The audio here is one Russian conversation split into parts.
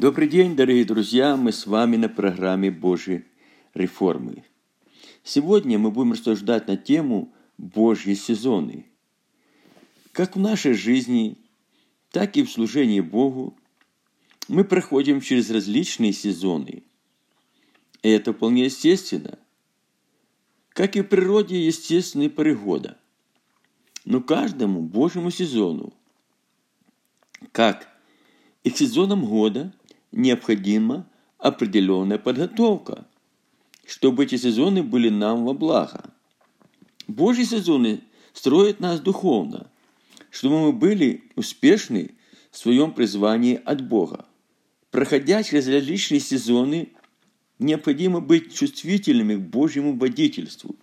Добрый день, дорогие друзья! Мы с вами на программе Божьей реформы. Сегодня мы будем рассуждать на тему Божьи сезоны. Как в нашей жизни, так и в служении Богу мы проходим через различные сезоны. И это вполне естественно. Как и в природе естественные поры года. Но каждому Божьему сезону, как и к сезонам года, необходима определенная подготовка, чтобы эти сезоны были нам во благо. Божьи сезоны строят нас духовно, чтобы мы были успешны в своем призвании от Бога. Проходя через различные сезоны, необходимо быть чувствительными к Божьему водительству,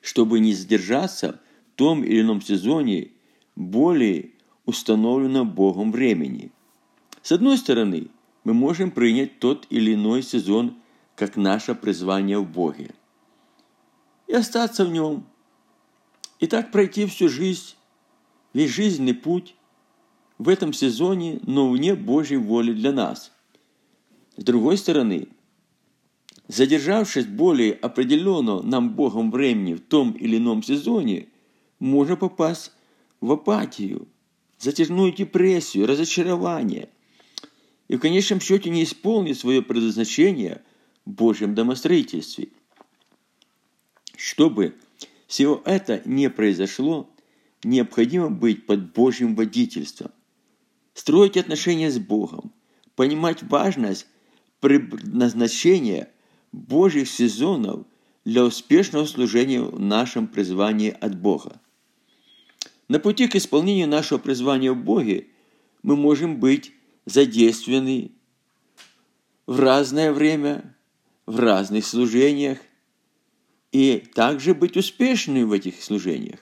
чтобы не задержаться в том или ином сезоне более установленном Богом времени – с одной стороны, мы можем принять тот или иной сезон как наше призвание в Боге и остаться в нем, и так пройти всю жизнь, весь жизненный путь в этом сезоне, но вне Божьей воли для нас. С другой стороны, задержавшись более определенного нам Богом времени в том или ином сезоне, можно попасть в апатию, затяжную депрессию, разочарование – и в конечном счете не исполнит свое предназначение в Божьем домостроительстве. Чтобы всего это не произошло, необходимо быть под Божьим водительством, строить отношения с Богом, понимать важность предназначения Божьих сезонов для успешного служения в нашем призвании от Бога. На пути к исполнению нашего призвания в Боге мы можем быть задействованы в разное время, в разных служениях, и также быть успешными в этих служениях.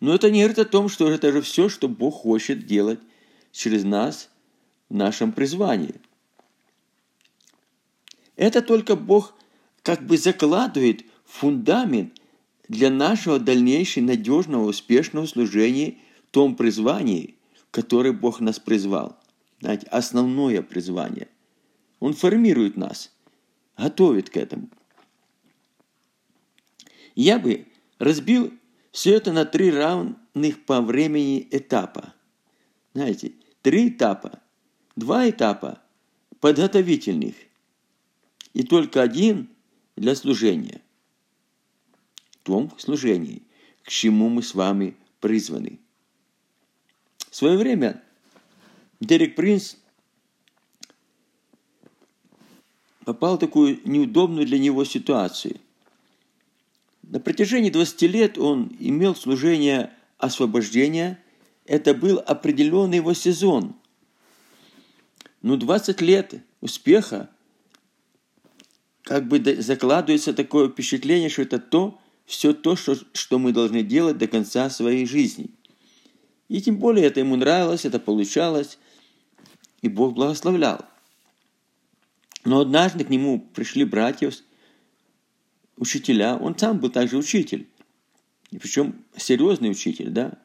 Но это не говорит о том, что это же все, что Бог хочет делать через нас в нашем призвании. Это только Бог как бы закладывает фундамент для нашего дальнейшего надежного, успешного служения в том призвании, который Бог нас призвал. Знаете, основное призвание. Он формирует нас, готовит к этому. Я бы разбил все это на три равных по времени этапа. Знаете, три этапа. Два этапа подготовительных и только один для служения. В том служении, к чему мы с вами призваны – в свое время Дерек Принц попал в такую неудобную для него ситуацию. На протяжении 20 лет он имел служение освобождения. Это был определенный его сезон. Но 20 лет успеха как бы закладывается такое впечатление, что это то, все то, что, что мы должны делать до конца своей жизни – и тем более это ему нравилось, это получалось, и Бог благословлял. Но однажды к нему пришли братья, учителя, он сам был также учитель, и причем серьезный учитель, да.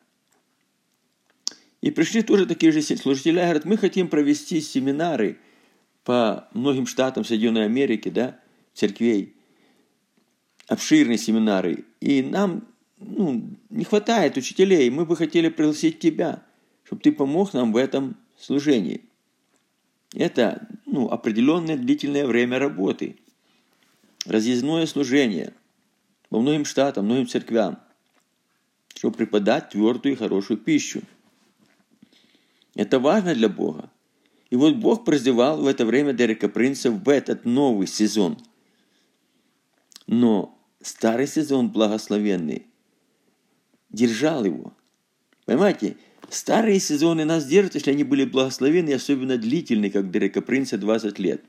И пришли тоже такие же служители, говорят, мы хотим провести семинары по многим штатам Соединенной Америки, да, церквей, обширные семинары, и нам ну, не хватает учителей, мы бы хотели пригласить тебя, чтобы ты помог нам в этом служении. Это ну, определенное длительное время работы, разъездное служение по многим штатам, многим церквям, чтобы преподать твердую и хорошую пищу. Это важно для Бога. И вот Бог прозевал в это время Дерека Принца в этот новый сезон. Но старый сезон благословенный держал его. Понимаете, старые сезоны нас держат, если они были благословенны, особенно длительные, как Дерека Принца 20 лет.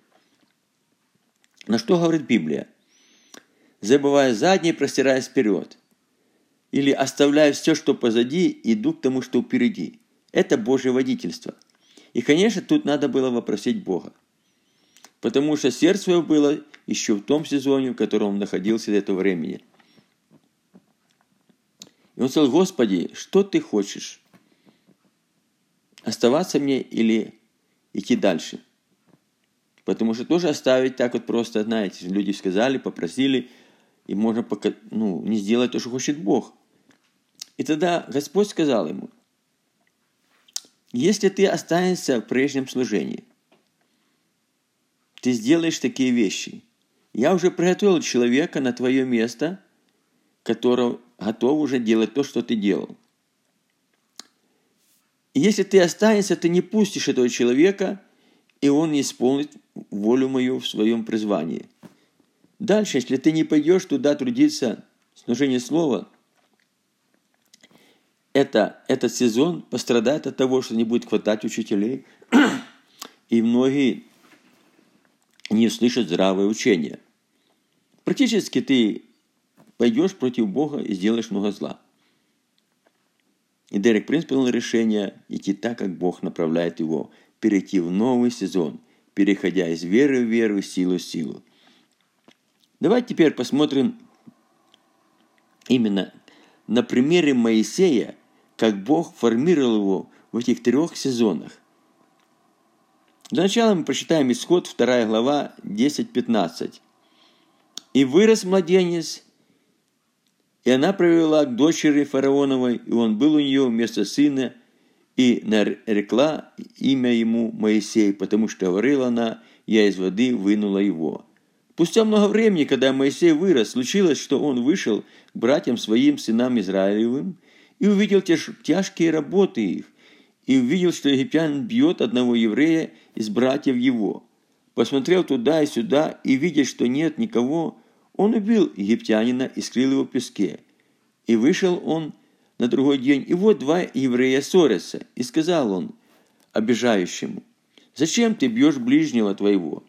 На что говорит Библия? Забывая заднее, простираясь вперед. Или оставляя все, что позади, иду к тому, что впереди. Это Божье водительство. И, конечно, тут надо было вопросить Бога. Потому что сердце его было еще в том сезоне, в котором он находился до этого времени – и он сказал, Господи, что ты хочешь? Оставаться мне или идти дальше. Потому что тоже оставить так вот просто, знаете, люди сказали, попросили, и можно пока, ну, не сделать то, что хочет Бог. И тогда Господь сказал ему, если ты останешься в прежнем служении, ты сделаешь такие вещи. Я уже приготовил человека на твое место, который готов уже делать то, что ты делал. Если ты останешься, ты не пустишь этого человека, и он не исполнит волю мою в своем призвании. Дальше, если ты не пойдешь туда трудиться, служение слова, это, этот сезон пострадает от того, что не будет хватать учителей, и многие не услышат здравое учение. Практически ты пойдешь против Бога и сделаешь много зла. И Дерек Принц принял решение идти так, как Бог направляет его, перейти в новый сезон, переходя из веры в веру, из силы в силу. Давайте теперь посмотрим именно на примере Моисея, как Бог формировал его в этих трех сезонах. Для начала мы прочитаем исход 2 глава 10-15. «И вырос младенец, и она провела к дочери фараоновой, и он был у нее вместо сына, и нарекла имя ему Моисей, потому что говорила она, я из воды вынула его. Спустя много времени, когда Моисей вырос, случилось, что он вышел к братьям своим, сынам Израилевым, и увидел тяж, тяжкие работы их, и увидел, что египтянин бьет одного еврея из братьев его. Посмотрел туда и сюда, и видя, что нет никого, он убил египтянина и скрыл его в песке. И вышел он на другой день, и вот два еврея ссорятся. И сказал он обижающему, «Зачем ты бьешь ближнего твоего?»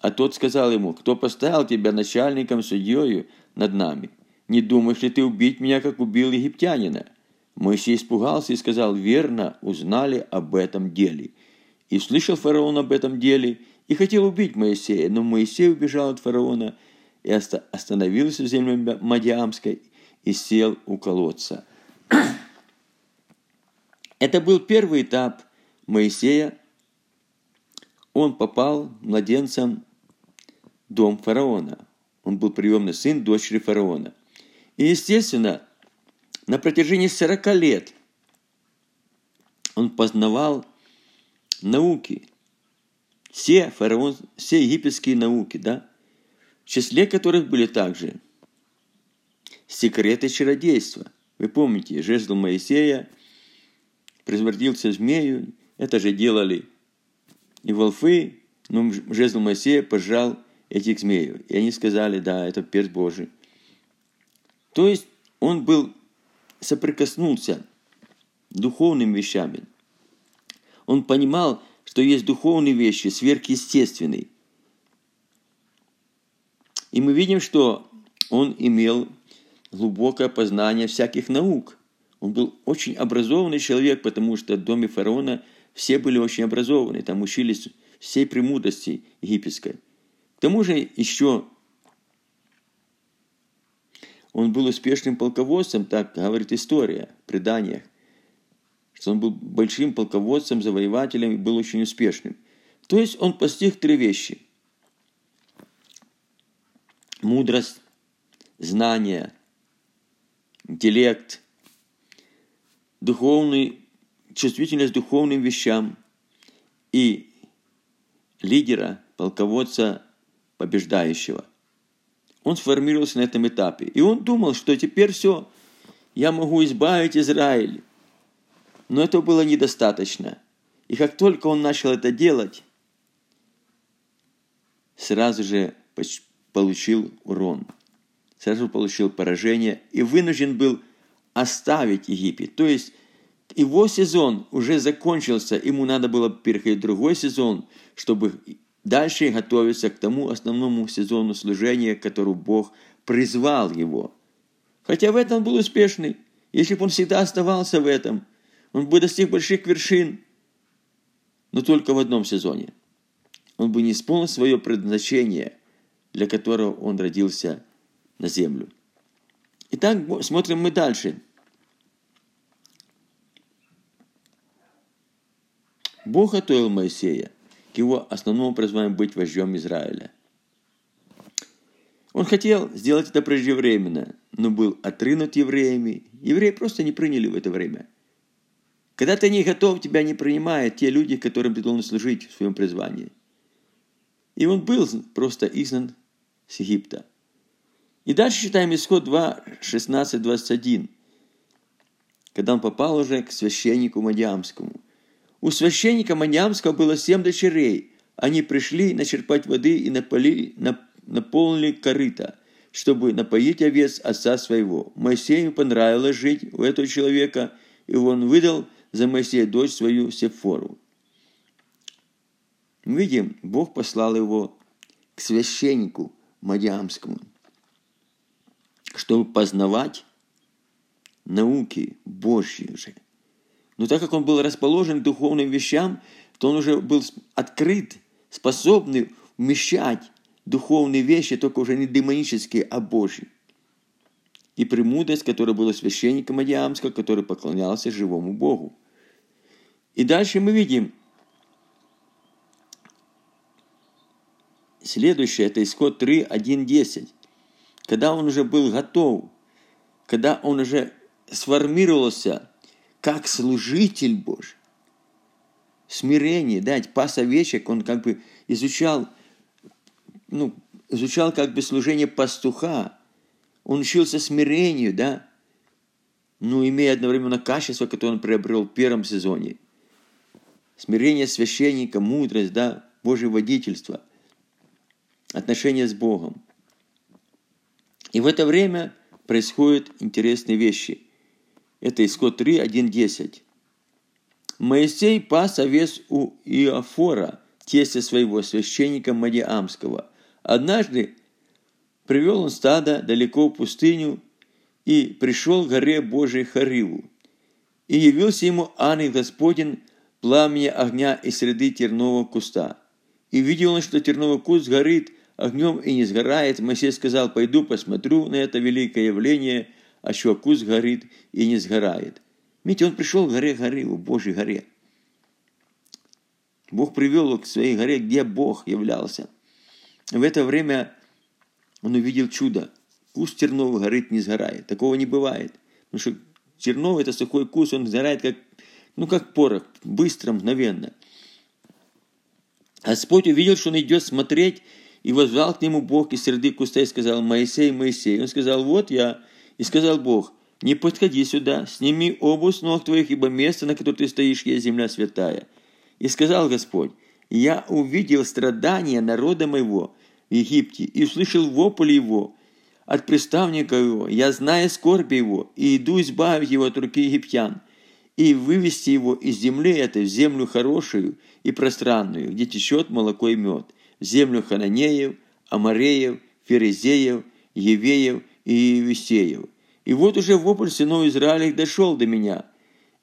А тот сказал ему, «Кто поставил тебя начальником судьею над нами? Не думаешь ли ты убить меня, как убил египтянина?» Моисей испугался и сказал, «Верно, узнали об этом деле». И слышал фараон об этом деле, и хотел убить Моисея, но Моисей убежал от фараона и остановился в земле Мадиамской и сел у колодца. Это был первый этап Моисея. Он попал младенцем в дом фараона. Он был приемный сын дочери фараона. И, естественно, на протяжении 40 лет он познавал науки, все, фараон, все египетские науки, да, в числе которых были также секреты чародейства. Вы помните, жезл Моисея превратился в змею, это же делали и волфы, но жезл Моисея пожал этих змею. И они сказали, да, это перст Божий. То есть он был, соприкоснулся духовными вещами. Он понимал, что есть духовные вещи, сверхъестественные. И мы видим, что он имел глубокое познание всяких наук. Он был очень образованный человек, потому что в доме фараона все были очень образованы, там учились всей премудрости египетской. К тому же еще он был успешным полководцем, так говорит история в преданиях, что он был большим полководцем, завоевателем и был очень успешным. То есть он постиг три вещи. Мудрость, знание интеллект, духовный, чувствительность к духовным вещам и лидера, полководца побеждающего. Он сформировался на этом этапе. И он думал, что теперь все, я могу избавить Израиль. Но этого было недостаточно. И как только он начал это делать, сразу же получил урон сразу получил поражение и вынужден был оставить Египет. То есть его сезон уже закончился, ему надо было переходить в другой сезон, чтобы дальше готовиться к тому основному сезону служения, к которому Бог призвал его. Хотя в этом был успешный. Если бы он всегда оставался в этом, он бы достиг больших вершин, но только в одном сезоне. Он бы не исполнил свое предназначение, для которого он родился на землю. Итак, смотрим мы дальше. Бог готовил Моисея к его основному призванию быть вождем Израиля. Он хотел сделать это преждевременно, но был отрынут евреями. Евреи просто не приняли в это время. Когда ты не готов, тебя не принимают те люди, которым ты должен служить в своем призвании. И он был просто изгнан с Египта. И дальше читаем исход 2, 16, 21, когда он попал уже к священнику Мадиамскому. У священника Мадиамского было семь дочерей. Они пришли начерпать воды и напали, наполнили корыто, чтобы напоить овец отца своего. Моисею понравилось жить у этого человека, и он выдал за Моисея дочь свою Сефору. Видим, Бог послал его к священнику Мадиамскому – чтобы познавать науки Божьи уже. Но так как он был расположен к духовным вещам, то он уже был открыт, способный вмещать духовные вещи, только уже не демонические, а Божьи. И премудрость, которая была священником Адиамска, который поклонялся живому Богу. И дальше мы видим, следующее, это исход 3, 1, 10 когда он уже был готов, когда он уже сформировался как служитель Божий, смирение, да, пас овечек, он как бы изучал, ну, изучал как бы служение пастуха, он учился смирению, да, ну, имея одновременно качество, которое он приобрел в первом сезоне. Смирение священника, мудрость, да, Божье водительство, отношения с Богом. И в это время происходят интересные вещи. Это исход 3, 1, 10. Моисей пас овец у Иофора, тестя своего священника Мадиамского. Однажды привел он стадо далеко в пустыню и пришел к горе Божией Хариву. И явился ему ангел Господень пламя огня из среды тернового куста. И видел он, что терновый куст горит, огнем и не сгорает, Моисей сказал, пойду посмотрю на это великое явление, а куст горит и не сгорает. Видите, он пришел к горе горы, в Божьей горе. Бог привел его к своей горе, где Бог являлся. В это время он увидел чудо. Куст терновый горит, не сгорает. Такого не бывает. Потому что терновый – это сухой куст, он сгорает как, ну, как порох, быстро, мгновенно. Господь увидел, что он идет смотреть, и возвал к нему Бог из среды куста и сказал, Моисей, Моисей. Он сказал, вот я. И сказал Бог, не подходи сюда, сними обувь с ног твоих, ибо место, на котором ты стоишь, есть земля святая. И сказал Господь, я увидел страдания народа моего в Египте и услышал вопль его от приставника его. Я знаю скорби его и иду избавить его от руки египтян и вывести его из земли этой в землю хорошую и пространную, где течет молоко и мед, землю Хананеев, Амареев, Ферезеев, Евеев и Евисеев. И вот уже вопль сынов Израиля дошел до меня,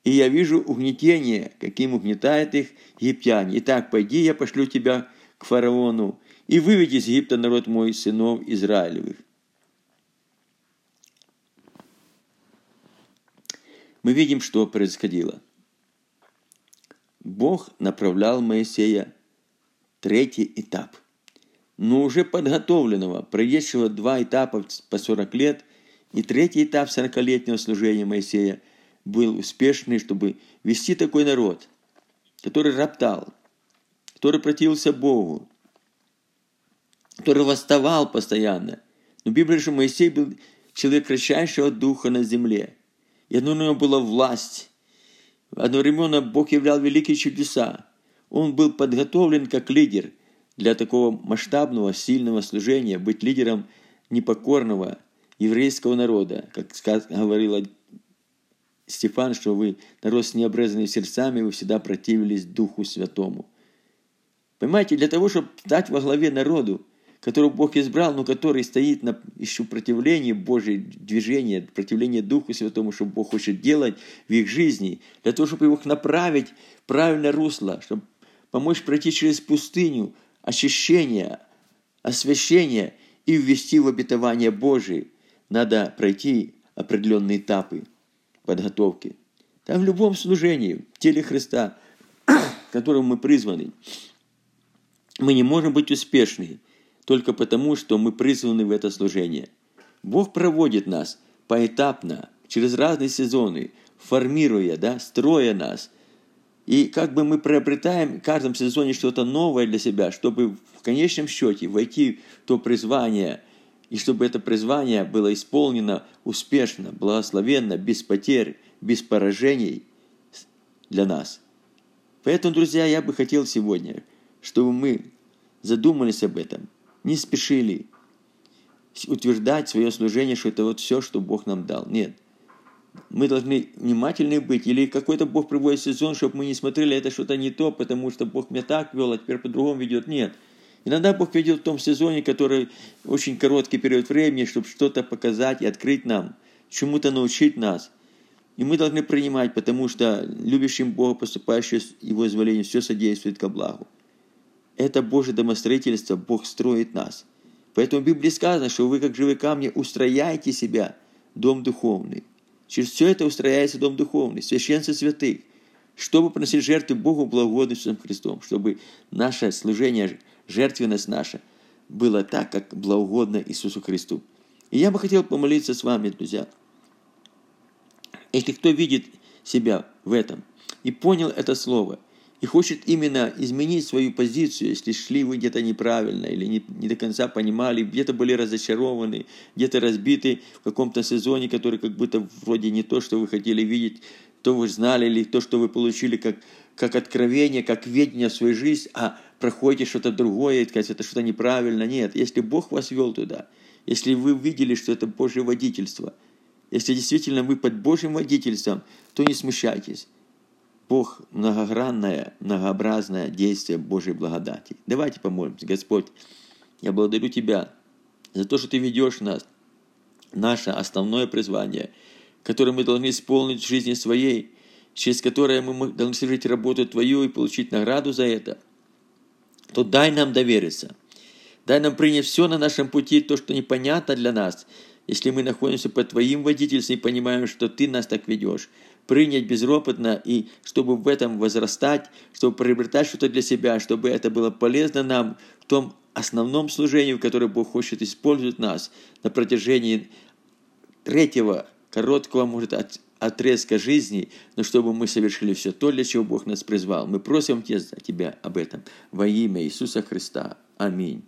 и я вижу угнетение, каким угнетает их египтяне. Итак, пойди, я пошлю тебя к фараону, и выведи из Египта народ мой, сынов Израилевых. Мы видим, что происходило. Бог направлял Моисея третий этап. Но уже подготовленного, пройдевшего два этапа по 40 лет, и третий этап 40-летнего служения Моисея был успешный, чтобы вести такой народ, который роптал, который противился Богу, который восставал постоянно. Но Библия что Моисей был человек кратчайшего духа на земле. И одновременно была власть. Одновременно Бог являл великие чудеса. Он был подготовлен как лидер для такого масштабного, сильного служения, быть лидером непокорного еврейского народа, как говорил Стефан, что вы народ с необрезанными сердцами, вы всегда противились Духу Святому. Понимаете, для того, чтобы стать во главе народу, которого Бог избрал, но который стоит на еще противлении Божьей движения, противлении Духу Святому, что Бог хочет делать в их жизни, для того, чтобы их направить в правильное русло, чтобы помочь пройти через пустыню, очищение, освящение и ввести в обетование Божие. Надо пройти определенные этапы подготовки. Там в любом служении, в теле Христа, к которому мы призваны. мы не можем быть успешны только потому, что мы призваны в это служение. Бог проводит нас поэтапно, через разные сезоны, формируя, да, строя нас. И как бы мы приобретаем в каждом сезоне что-то новое для себя, чтобы в конечном счете войти в то призвание, и чтобы это призвание было исполнено успешно, благословенно, без потерь, без поражений для нас. Поэтому, друзья, я бы хотел сегодня, чтобы мы задумались об этом, не спешили утверждать свое служение, что это вот все, что Бог нам дал. Нет мы должны внимательны быть, или какой-то Бог приводит сезон, чтобы мы не смотрели, это что-то не то, потому что Бог меня так вел, а теперь по-другому ведет. Нет. Иногда Бог ведет в том сезоне, который очень короткий период времени, чтобы что-то показать и открыть нам, чему-то научить нас. И мы должны принимать, потому что любящим Бога, поступающим Его изволение, все содействует ко благу. Это Божье домостроительство, Бог строит нас. Поэтому в Библии сказано, что вы, как живые камни, устрояете себя, дом духовный. Через все это устрояется дом духовный, священство святых, чтобы приносить жертвы Богу благодатным Христом, чтобы наше служение, жертвенность наша было так, как благоугодно Иисусу Христу. И я бы хотел помолиться с вами, друзья. Если кто видит себя в этом и понял это слово – и хочет именно изменить свою позицию, если шли вы где-то неправильно или не, не до конца понимали, где-то были разочарованы, где-то разбиты в каком-то сезоне, который как будто вроде не то, что вы хотели видеть, то вы знали, или то, что вы получили как, как откровение, как ведение в свою жизнь, а проходите что-то другое, и сказать, это что-то неправильно. Нет, если Бог вас вел туда, если вы видели, что это Божье водительство, если действительно вы под Божьим водительством, то не смущайтесь. Бог многогранное, многообразное действие Божьей благодати. Давайте помолимся. Господь, я благодарю Тебя за то, что Ты ведешь нас, наше основное призвание, которое мы должны исполнить в жизни своей, через которое мы должны совершить работу Твою и получить награду за это, то дай нам довериться. Дай нам принять все на нашем пути, то, что непонятно для нас, если мы находимся под Твоим водительством и понимаем, что Ты нас так ведешь принять безропотно и чтобы в этом возрастать, чтобы приобретать что-то для себя, чтобы это было полезно нам в том основном служении, в котором Бог хочет использовать нас на протяжении третьего, короткого, может, от, отрезка жизни, но чтобы мы совершили все то, для чего Бог нас призвал. Мы просим Тебя об этом во имя Иисуса Христа. Аминь.